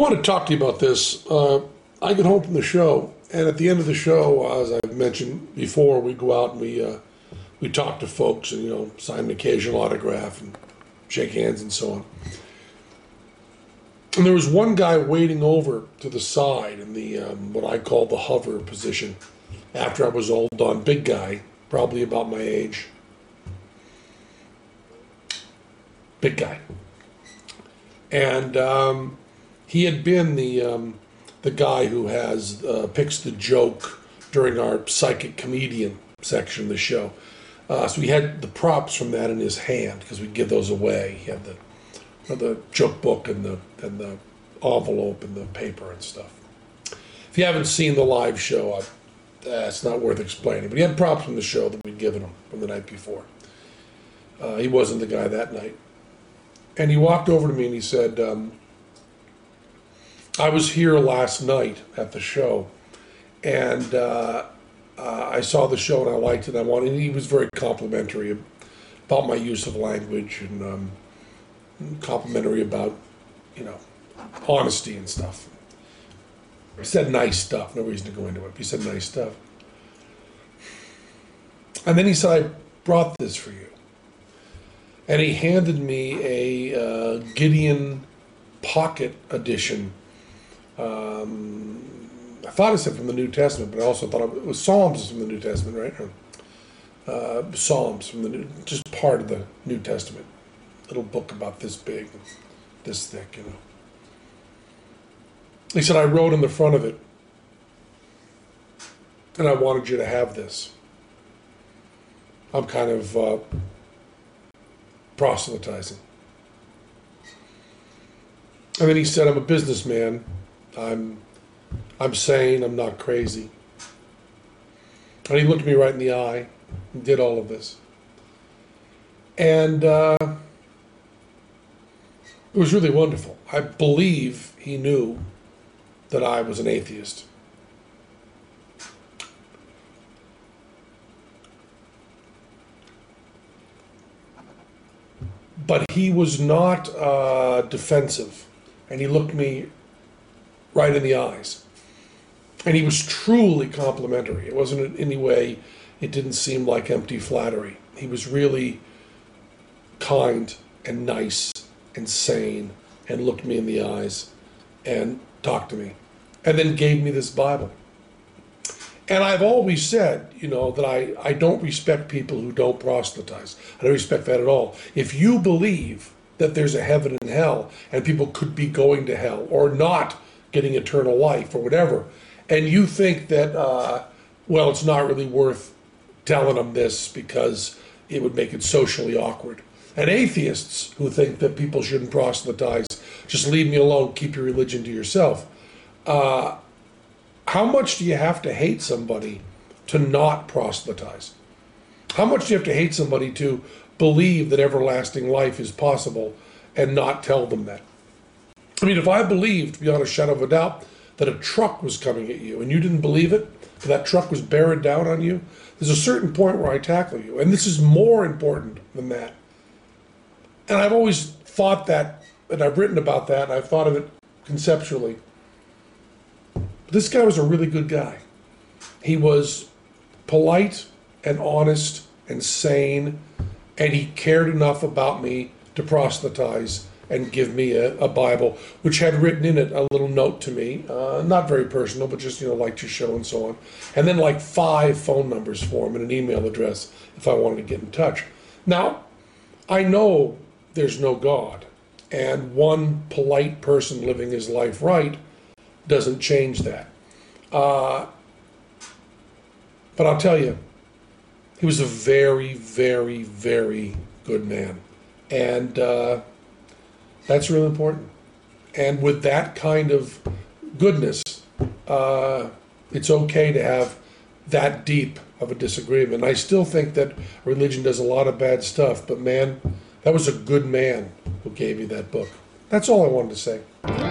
want to talk to you about this. Uh, I get home from the show, and at the end of the show, as I've mentioned before, we go out and we uh, we talk to folks and you know sign an occasional autograph and shake hands and so on. And there was one guy waiting over to the side in the um, what I call the hover position. After I was all done, big guy, probably about my age. Big guy. And um, he had been the um, the guy who has uh, picks the joke during our psychic comedian section of the show. Uh, so he had the props from that in his hand because we give those away. He had the the joke book and the and the envelope and the paper and stuff. If you haven't seen the live show, I, uh, it's not worth explaining. But he had props from the show that we'd given him from the night before. Uh, he wasn't the guy that night, and he walked over to me and he said, um, "I was here last night at the show, and." Uh, uh, I saw the show and I liked it. I wanted. He was very complimentary about my use of language and um, complimentary about, you know, honesty and stuff. He said nice stuff. No reason to go into it. He said nice stuff. And then he said, "I brought this for you." And he handed me a uh, Gideon Pocket Edition. Um, I thought it said from the New Testament, but I also thought it was Psalms from the New Testament, right? Uh, Psalms from the New, just part of the New Testament. Little book about this big, this thick, you know. He said, I wrote in the front of it, and I wanted you to have this. I'm kind of uh, proselytizing. And then he said, I'm a businessman. I'm I'm sane, I'm not crazy. And he looked me right in the eye and did all of this. And uh, it was really wonderful. I believe he knew that I was an atheist. But he was not uh, defensive, and he looked me right in the eyes and he was truly complimentary. It wasn't in any way, it didn't seem like empty flattery. He was really kind and nice and sane and looked me in the eyes and talked to me and then gave me this Bible. And I've always said, you know, that I, I don't respect people who don't proselytize. I don't respect that at all. If you believe that there's a heaven and hell and people could be going to hell or not getting eternal life or whatever, and you think that, uh, well, it's not really worth telling them this because it would make it socially awkward. And atheists who think that people shouldn't proselytize, just leave me alone, keep your religion to yourself. Uh, how much do you have to hate somebody to not proselytize? How much do you have to hate somebody to believe that everlasting life is possible and not tell them that? I mean, if I believed beyond a shadow of a doubt that a truck was coming at you and you didn't believe it, but that truck was bearing down on you, there's a certain point where I tackle you. And this is more important than that. And I've always thought that, and I've written about that, and I've thought of it conceptually. This guy was a really good guy. He was polite and honest and sane, and he cared enough about me to proselytize and give me a, a, Bible, which had written in it a little note to me, uh, not very personal, but just, you know, liked your show and so on. And then like five phone numbers for him and an email address if I wanted to get in touch. Now, I know there's no God, and one polite person living his life right doesn't change that. Uh, but I'll tell you, he was a very, very, very good man. And, uh, that's really important. And with that kind of goodness, uh, it's okay to have that deep of a disagreement. I still think that religion does a lot of bad stuff, but man, that was a good man who gave you that book. That's all I wanted to say.